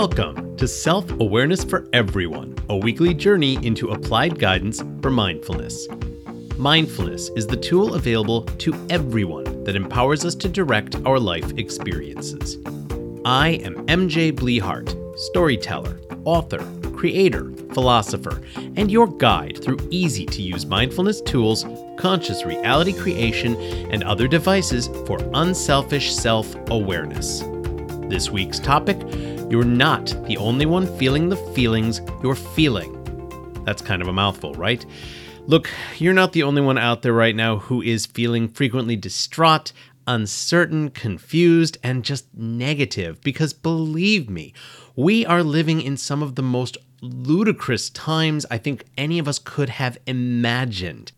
Welcome to Self Awareness for Everyone, a weekly journey into applied guidance for mindfulness. Mindfulness is the tool available to everyone that empowers us to direct our life experiences. I am MJ Blehart, storyteller, author, creator, philosopher, and your guide through easy to use mindfulness tools, conscious reality creation, and other devices for unselfish self awareness. This week's topic you're not the only one feeling the feelings you're feeling. That's kind of a mouthful, right? Look, you're not the only one out there right now who is feeling frequently distraught, uncertain, confused, and just negative. Because believe me, we are living in some of the most ludicrous times I think any of us could have imagined.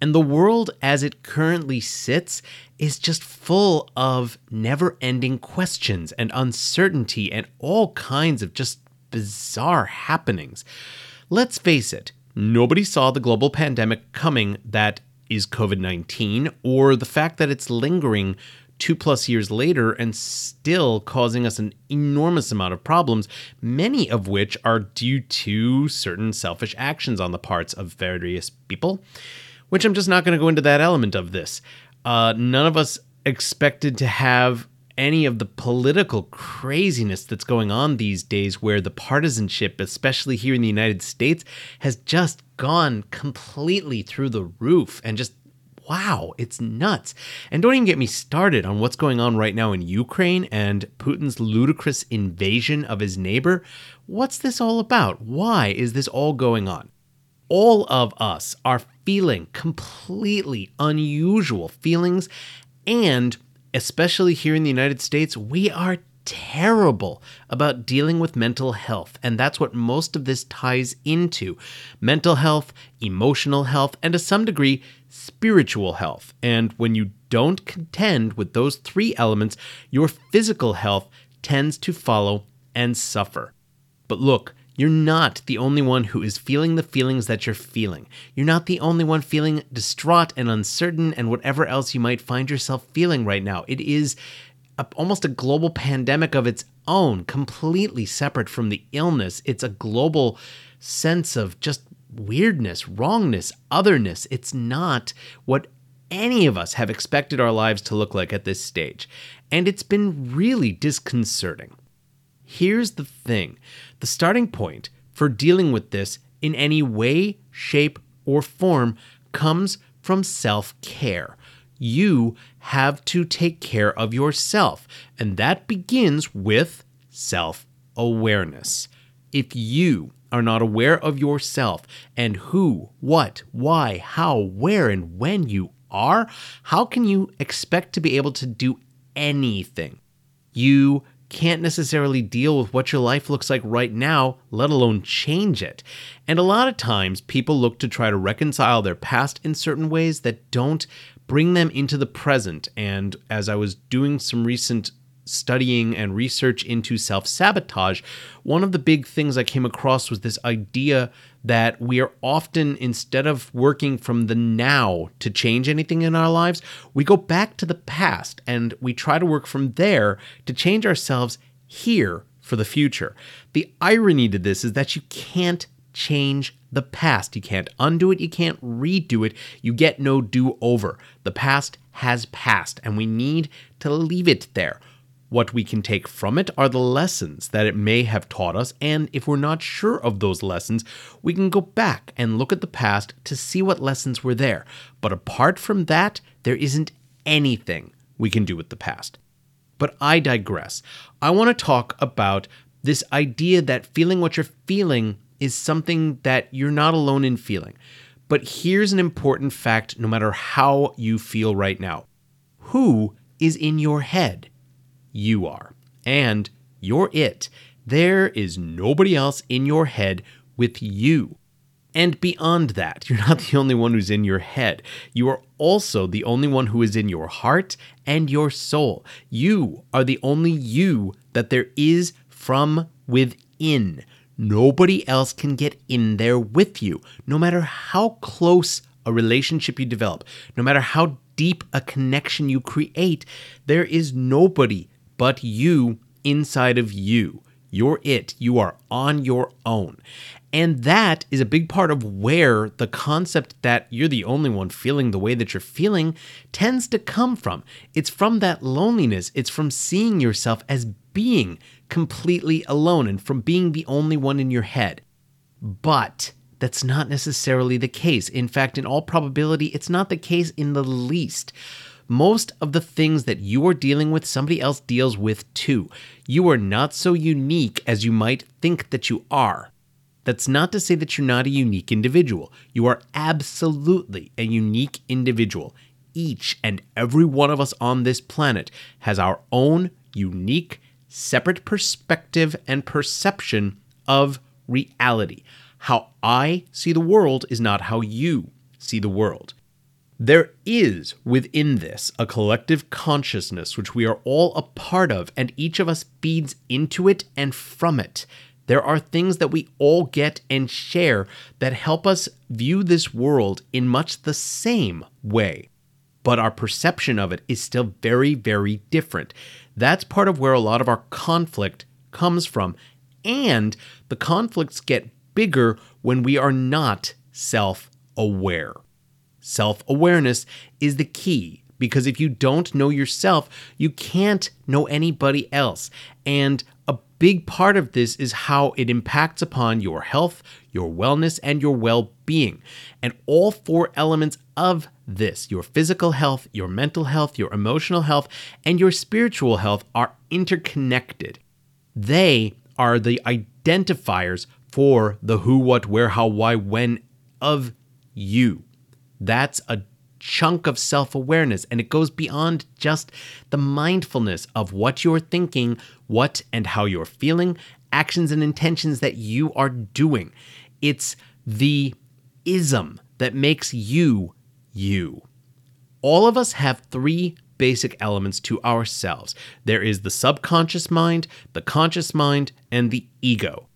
And the world as it currently sits is just full of never ending questions and uncertainty and all kinds of just bizarre happenings. Let's face it, nobody saw the global pandemic coming that is COVID 19 or the fact that it's lingering two plus years later and still causing us an enormous amount of problems, many of which are due to certain selfish actions on the parts of various people which I'm just not going to go into that element of this. Uh, none of us expected to have any of the political craziness that's going on these days, where the partisanship, especially here in the United States, has just gone completely through the roof and just wow, it's nuts. And don't even get me started on what's going on right now in Ukraine and Putin's ludicrous invasion of his neighbor. What's this all about? Why is this all going on? all of us are feeling completely unusual feelings, and especially here in the United States, we are terrible about dealing with mental health. And that's what most of this ties into mental health, emotional health, and to some degree, spiritual health. And when you don't contend with those three elements, your physical health tends to follow and suffer. But look, you're not the only one who is feeling the feelings that you're feeling. You're not the only one feeling distraught and uncertain and whatever else you might find yourself feeling right now. It is a, almost a global pandemic of its own, completely separate from the illness. It's a global sense of just weirdness, wrongness, otherness. It's not what any of us have expected our lives to look like at this stage. And it's been really disconcerting. Here's the thing the starting point for dealing with this in any way, shape, or form comes from self care. You have to take care of yourself, and that begins with self awareness. If you are not aware of yourself and who, what, why, how, where, and when you are, how can you expect to be able to do anything? You can't necessarily deal with what your life looks like right now, let alone change it. And a lot of times, people look to try to reconcile their past in certain ways that don't bring them into the present. And as I was doing some recent studying and research into self sabotage, one of the big things I came across was this idea that we are often, instead of working from the now to change anything in our lives, we go back to the past and we try to work from there to change ourselves here for the future. The irony to this is that you can't change the past. You can't undo it, you can't redo it. You get no do over. The past has passed, and we need to leave it there. What we can take from it are the lessons that it may have taught us, and if we're not sure of those lessons, we can go back and look at the past to see what lessons were there. But apart from that, there isn't anything we can do with the past. But I digress. I want to talk about this idea that feeling what you're feeling is something that you're not alone in feeling. But here's an important fact no matter how you feel right now who is in your head? You are. And you're it. There is nobody else in your head with you. And beyond that, you're not the only one who's in your head. You are also the only one who is in your heart and your soul. You are the only you that there is from within. Nobody else can get in there with you, no matter how close a relationship you develop, no matter how deep a connection you create, there is nobody but you inside of you. You're it. You are on your own. And that is a big part of where the concept that you're the only one feeling the way that you're feeling tends to come from. It's from that loneliness, it's from seeing yourself as being completely alone and from being the only one in your head. But that's not necessarily the case. In fact, in all probability, it's not the case in the least. Most of the things that you are dealing with, somebody else deals with too. You are not so unique as you might think that you are. That's not to say that you're not a unique individual. You are absolutely a unique individual. Each and every one of us on this planet has our own unique, separate perspective and perception of reality. How I see the world is not how you see the world. There is within this a collective consciousness which we are all a part of, and each of us feeds into it and from it. There are things that we all get and share that help us view this world in much the same way. But our perception of it is still very, very different. That's part of where a lot of our conflict comes from. And the conflicts get bigger when we are not self aware. Self awareness is the key because if you don't know yourself, you can't know anybody else. And a big part of this is how it impacts upon your health, your wellness, and your well being. And all four elements of this your physical health, your mental health, your emotional health, and your spiritual health are interconnected. They are the identifiers for the who, what, where, how, why, when of you. That's a chunk of self awareness, and it goes beyond just the mindfulness of what you're thinking, what and how you're feeling, actions and intentions that you are doing. It's the ism that makes you you. All of us have three basic elements to ourselves there is the subconscious mind, the conscious mind, and the ego.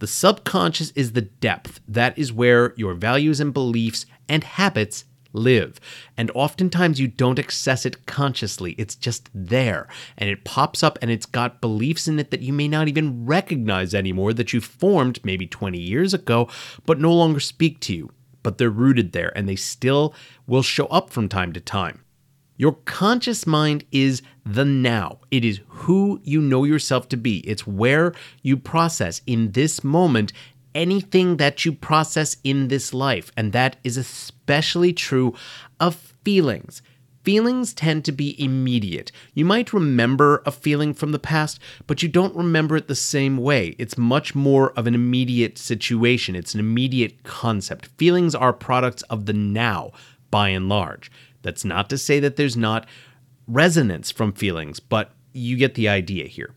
The subconscious is the depth. That is where your values and beliefs and habits live. And oftentimes you don't access it consciously. It's just there and it pops up and it's got beliefs in it that you may not even recognize anymore that you formed maybe 20 years ago, but no longer speak to you. But they're rooted there and they still will show up from time to time. Your conscious mind is the now. It is who you know yourself to be. It's where you process in this moment anything that you process in this life. And that is especially true of feelings. Feelings tend to be immediate. You might remember a feeling from the past, but you don't remember it the same way. It's much more of an immediate situation, it's an immediate concept. Feelings are products of the now, by and large. That's not to say that there's not resonance from feelings, but you get the idea here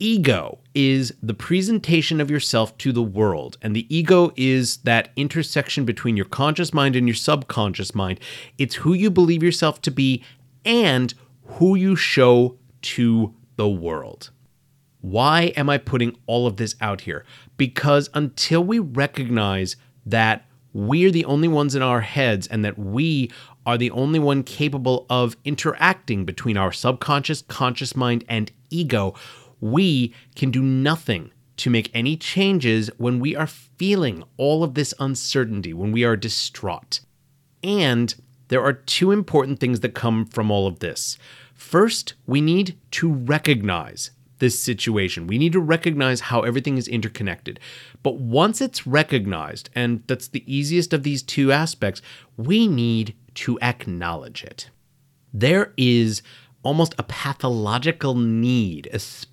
ego is the presentation of yourself to the world. And the ego is that intersection between your conscious mind and your subconscious mind. It's who you believe yourself to be and who you show to the world. Why am I putting all of this out here? Because until we recognize that we're the only ones in our heads and that we are the only one capable of interacting between our subconscious, conscious mind, and ego, we can do nothing to make any changes when we are feeling all of this uncertainty, when we are distraught. And there are two important things that come from all of this. First, we need to recognize this situation. We need to recognize how everything is interconnected. But once it's recognized, and that's the easiest of these two aspects, we need to acknowledge it. There is almost a pathological need, especially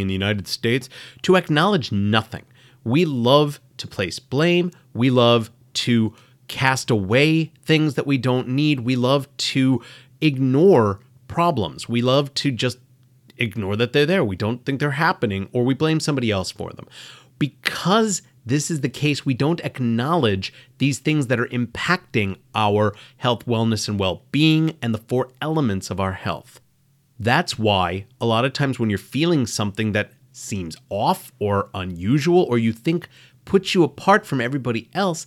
in the United States, to acknowledge nothing. We love to place blame. We love to cast away things that we don't need. We love to ignore problems. We love to just ignore that they're there. We don't think they're happening, or we blame somebody else for them. Because this is the case, we don't acknowledge these things that are impacting our health, wellness, and well being and the four elements of our health. That's why a lot of times when you're feeling something that seems off or unusual or you think puts you apart from everybody else,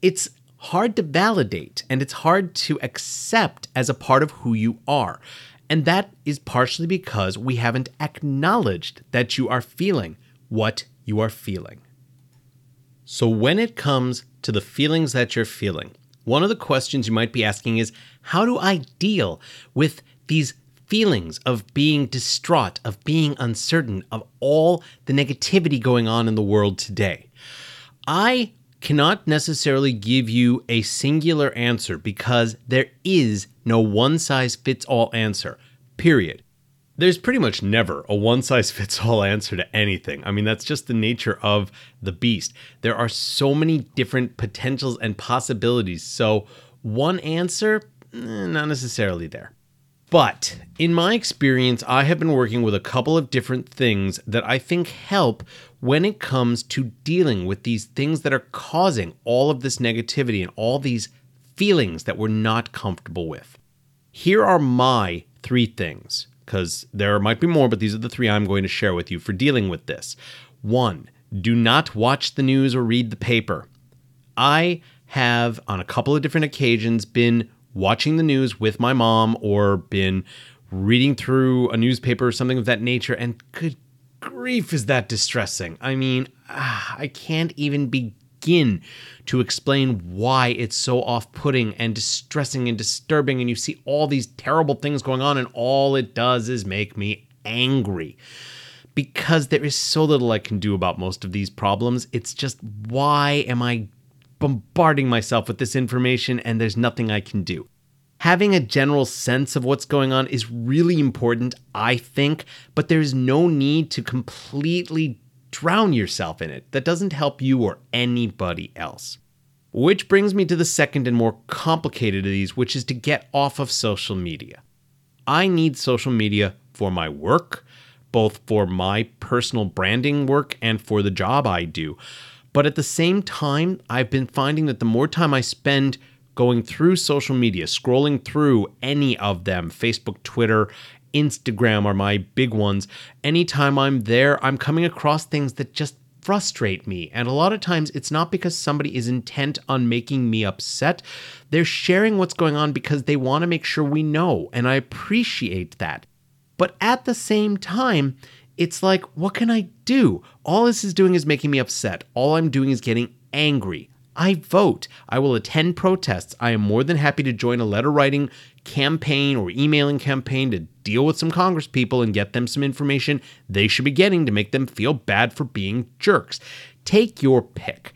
it's hard to validate and it's hard to accept as a part of who you are. And that is partially because we haven't acknowledged that you are feeling what you are feeling. So, when it comes to the feelings that you're feeling, one of the questions you might be asking is how do I deal with these feelings of being distraught, of being uncertain, of all the negativity going on in the world today? I cannot necessarily give you a singular answer because there is no one size fits all answer, period there's pretty much never a one size fits all answer to anything. I mean, that's just the nature of the beast. There are so many different potentials and possibilities. So, one answer, eh, not necessarily there. But in my experience, I have been working with a couple of different things that I think help when it comes to dealing with these things that are causing all of this negativity and all these feelings that we're not comfortable with. Here are my three things because there might be more, but these are the three I'm going to share with you for dealing with this. One, do not watch the news or read the paper. I have, on a couple of different occasions, been watching the news with my mom or been reading through a newspaper or something of that nature, and good grief, is that distressing. I mean, ah, I can't even begin to explain why it's so off putting and distressing and disturbing. And you see all these terrible things going on, and all it does is make me angry. Because there is so little I can do about most of these problems. It's just why am I bombarding myself with this information and there's nothing I can do? Having a general sense of what's going on is really important, I think, but there's no need to completely drown yourself in it. That doesn't help you or anybody else. Which brings me to the second and more complicated of these, which is to get off of social media. I need social media for my work, both for my personal branding work and for the job I do. But at the same time, I've been finding that the more time I spend going through social media, scrolling through any of them Facebook, Twitter, Instagram are my big ones. Anytime I'm there, I'm coming across things that just frustrate me. And a lot of times it's not because somebody is intent on making me upset. They're sharing what's going on because they want to make sure we know. And I appreciate that. But at the same time, it's like, what can I do? All this is doing is making me upset. All I'm doing is getting angry. I vote. I will attend protests. I am more than happy to join a letter writing campaign or emailing campaign to deal with some Congress people and get them some information they should be getting to make them feel bad for being jerks. Take your pick.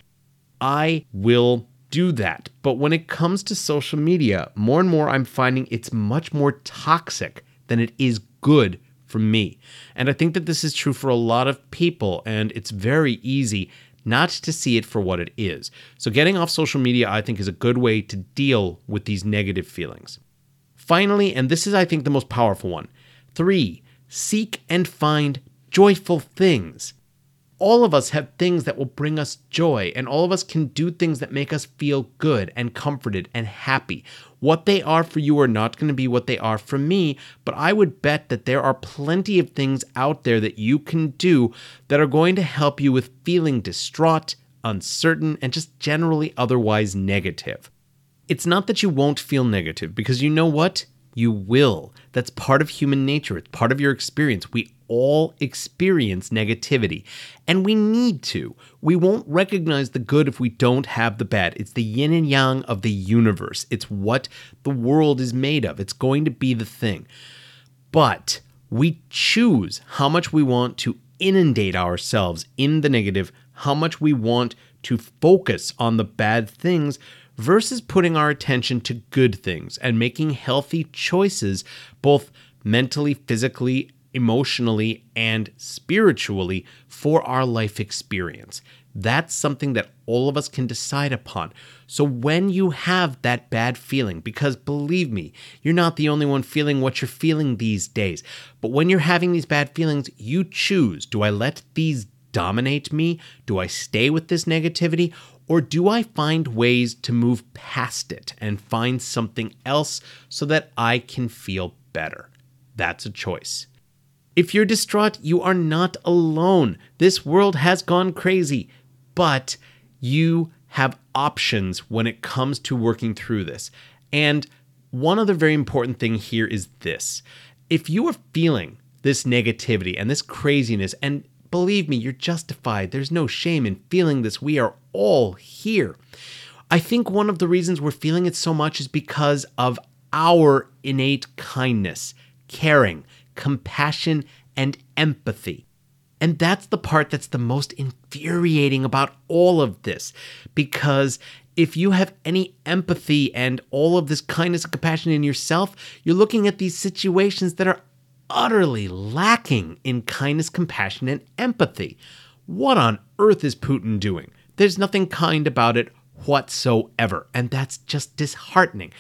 I will do that. But when it comes to social media, more and more I'm finding it's much more toxic than it is good for me. And I think that this is true for a lot of people, and it's very easy not to see it for what it is. So, getting off social media, I think, is a good way to deal with these negative feelings. Finally, and this is, I think, the most powerful one three, seek and find joyful things all of us have things that will bring us joy, and all of us can do things that make us feel good and comforted and happy. What they are for you are not going to be what they are for me, but I would bet that there are plenty of things out there that you can do that are going to help you with feeling distraught, uncertain, and just generally otherwise negative. It's not that you won't feel negative, because you know what? You will. That's part of human nature. It's part of your experience. We all experience negativity, and we need to. We won't recognize the good if we don't have the bad. It's the yin and yang of the universe, it's what the world is made of. It's going to be the thing. But we choose how much we want to inundate ourselves in the negative, how much we want to focus on the bad things versus putting our attention to good things and making healthy choices, both mentally, physically, emotionally, and spiritually for our life experience. That's something that all of us can decide upon. So when you have that bad feeling, because believe me, you're not the only one feeling what you're feeling these days, but when you're having these bad feelings, you choose do I let these dominate me? Do I stay with this negativity? Or do I find ways to move past it and find something else so that I can feel better? That's a choice. If you're distraught, you are not alone. This world has gone crazy, but you have options when it comes to working through this. And one other very important thing here is this if you are feeling this negativity and this craziness, and Believe me, you're justified. There's no shame in feeling this. We are all here. I think one of the reasons we're feeling it so much is because of our innate kindness, caring, compassion, and empathy. And that's the part that's the most infuriating about all of this. Because if you have any empathy and all of this kindness and compassion in yourself, you're looking at these situations that are utterly lacking in kindness, compassion, and empathy. What on earth is Putin doing? There's nothing kind about it whatsoever. And that's just disheartening.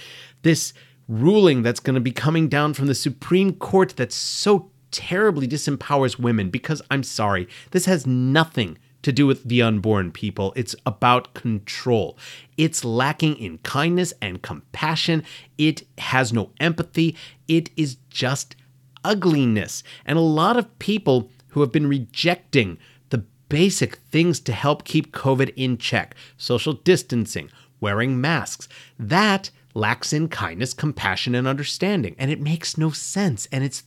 This ruling that's going to be coming down from the Supreme Court that's so terribly disempowers women because I'm sorry, this has nothing to do with the unborn people. It's about control. It's lacking in kindness and compassion. It has no empathy. It is just ugliness. And a lot of people who have been rejecting the basic things to help keep COVID in check social distancing, wearing masks that lacks in kindness, compassion, and understanding. And it makes no sense. And it's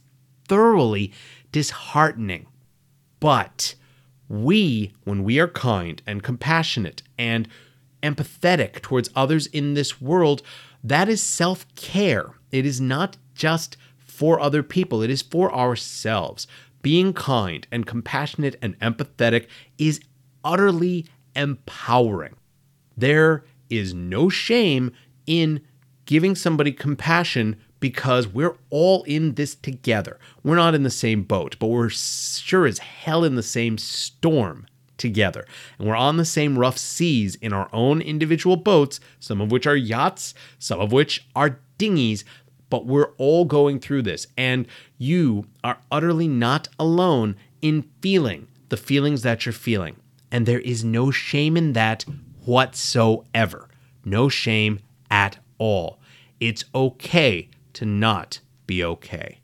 thoroughly disheartening. But we, when we are kind and compassionate and empathetic towards others in this world, that is self care. It is not just for other people, it is for ourselves. Being kind and compassionate and empathetic is utterly empowering. There is no shame in giving somebody compassion because we're all in this together. We're not in the same boat, but we're sure as hell in the same storm together. And we're on the same rough seas in our own individual boats, some of which are yachts, some of which are dinghies, but we're all going through this. And you are utterly not alone in feeling the feelings that you're feeling. And there is no shame in that whatsoever. No shame at all. It's okay to not be okay.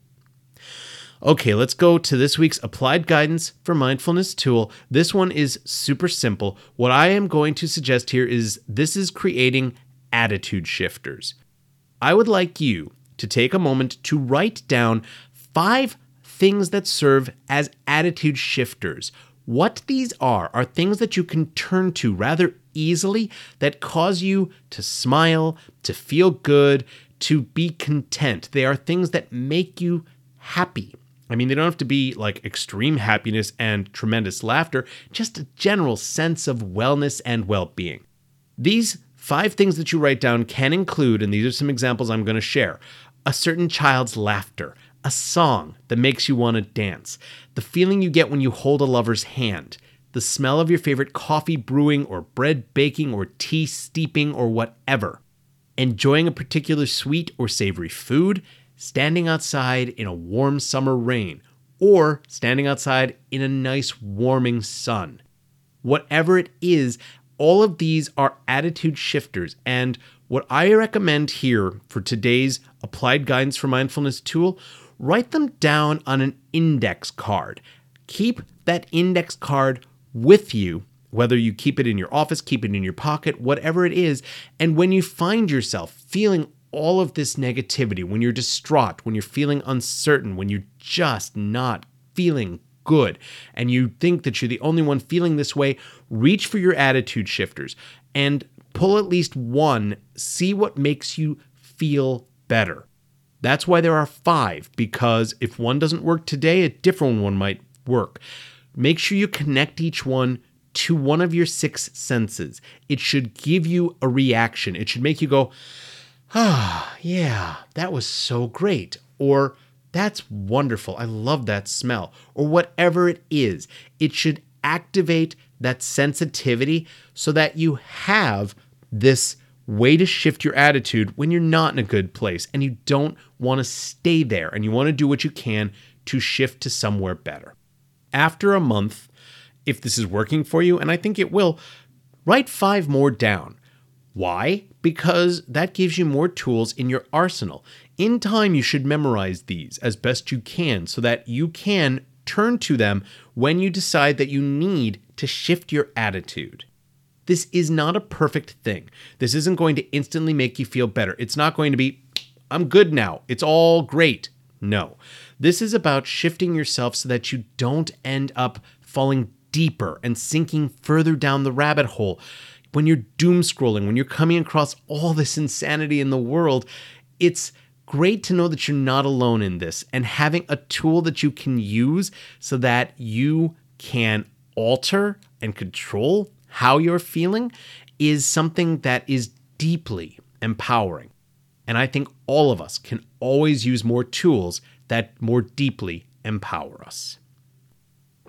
Okay, let's go to this week's applied guidance for mindfulness tool. This one is super simple. What I am going to suggest here is this is creating attitude shifters. I would like you to take a moment to write down five things that serve as attitude shifters. What these are are things that you can turn to rather easily that cause you to smile, to feel good, to be content. They are things that make you happy. I mean, they don't have to be like extreme happiness and tremendous laughter, just a general sense of wellness and well being. These five things that you write down can include, and these are some examples I'm going to share a certain child's laughter, a song that makes you want to dance, the feeling you get when you hold a lover's hand, the smell of your favorite coffee brewing or bread baking or tea steeping or whatever, enjoying a particular sweet or savory food, standing outside in a warm summer rain, or standing outside in a nice warming sun. Whatever it is, all of these are attitude shifters. And what I recommend here for today's applied guidance for mindfulness tool, write them down on an index card. Keep that index card with you whether you keep it in your office, keep it in your pocket, whatever it is. And when you find yourself feeling all of this negativity, when you're distraught, when you're feeling uncertain, when you're just not feeling good, and you think that you're the only one feeling this way, reach for your attitude shifters and pull at least one, see what makes you feel better. That's why there are five, because if one doesn't work today, a different one might work. Make sure you connect each one to one of your six senses. It should give you a reaction. It should make you go, ah, yeah, that was so great. Or that's wonderful. I love that smell. Or whatever it is, it should activate that sensitivity so that you have this way to shift your attitude when you're not in a good place and you don't want to stay there and you want to do what you can to shift to somewhere better. After a month, if this is working for you, and I think it will, write five more down. Why? Because that gives you more tools in your arsenal. In time, you should memorize these as best you can so that you can turn to them when you decide that you need to shift your attitude. This is not a perfect thing. This isn't going to instantly make you feel better. It's not going to be, I'm good now. It's all great. No. This is about shifting yourself so that you don't end up falling deeper and sinking further down the rabbit hole. When you're doom scrolling, when you're coming across all this insanity in the world, it's great to know that you're not alone in this and having a tool that you can use so that you can alter and control how you're feeling is something that is deeply empowering. And I think all of us can always use more tools that more deeply empower us.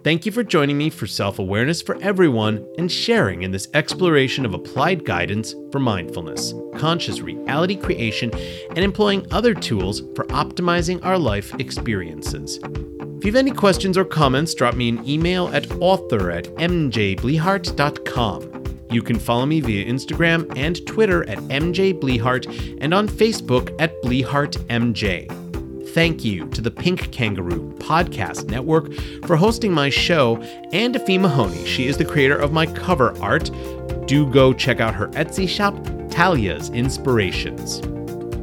Thank you for joining me for Self Awareness for Everyone and sharing in this exploration of applied guidance for mindfulness, conscious reality creation, and employing other tools for optimizing our life experiences. If you have any questions or comments, drop me an email at author at mjblehart.com. You can follow me via Instagram and Twitter at mjblehart and on Facebook at blehartmj thank you to the Pink Kangaroo Podcast Network for hosting my show and Fee Mahoney. She is the creator of my cover art. Do go check out her Etsy shop, Talia's Inspirations.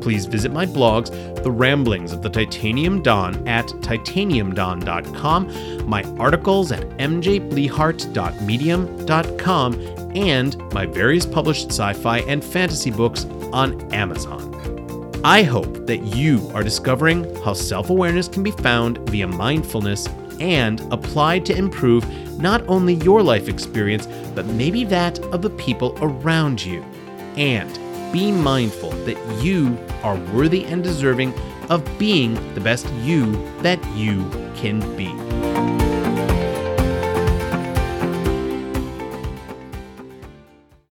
Please visit my blogs, The Ramblings of the Titanium Dawn at titaniumdawn.com, my articles at mjblehart.medium.com, and my various published sci fi and fantasy books on Amazon. I hope that you are discovering how self awareness can be found via mindfulness and applied to improve not only your life experience, but maybe that of the people around you. And be mindful that you are worthy and deserving of being the best you that you can be.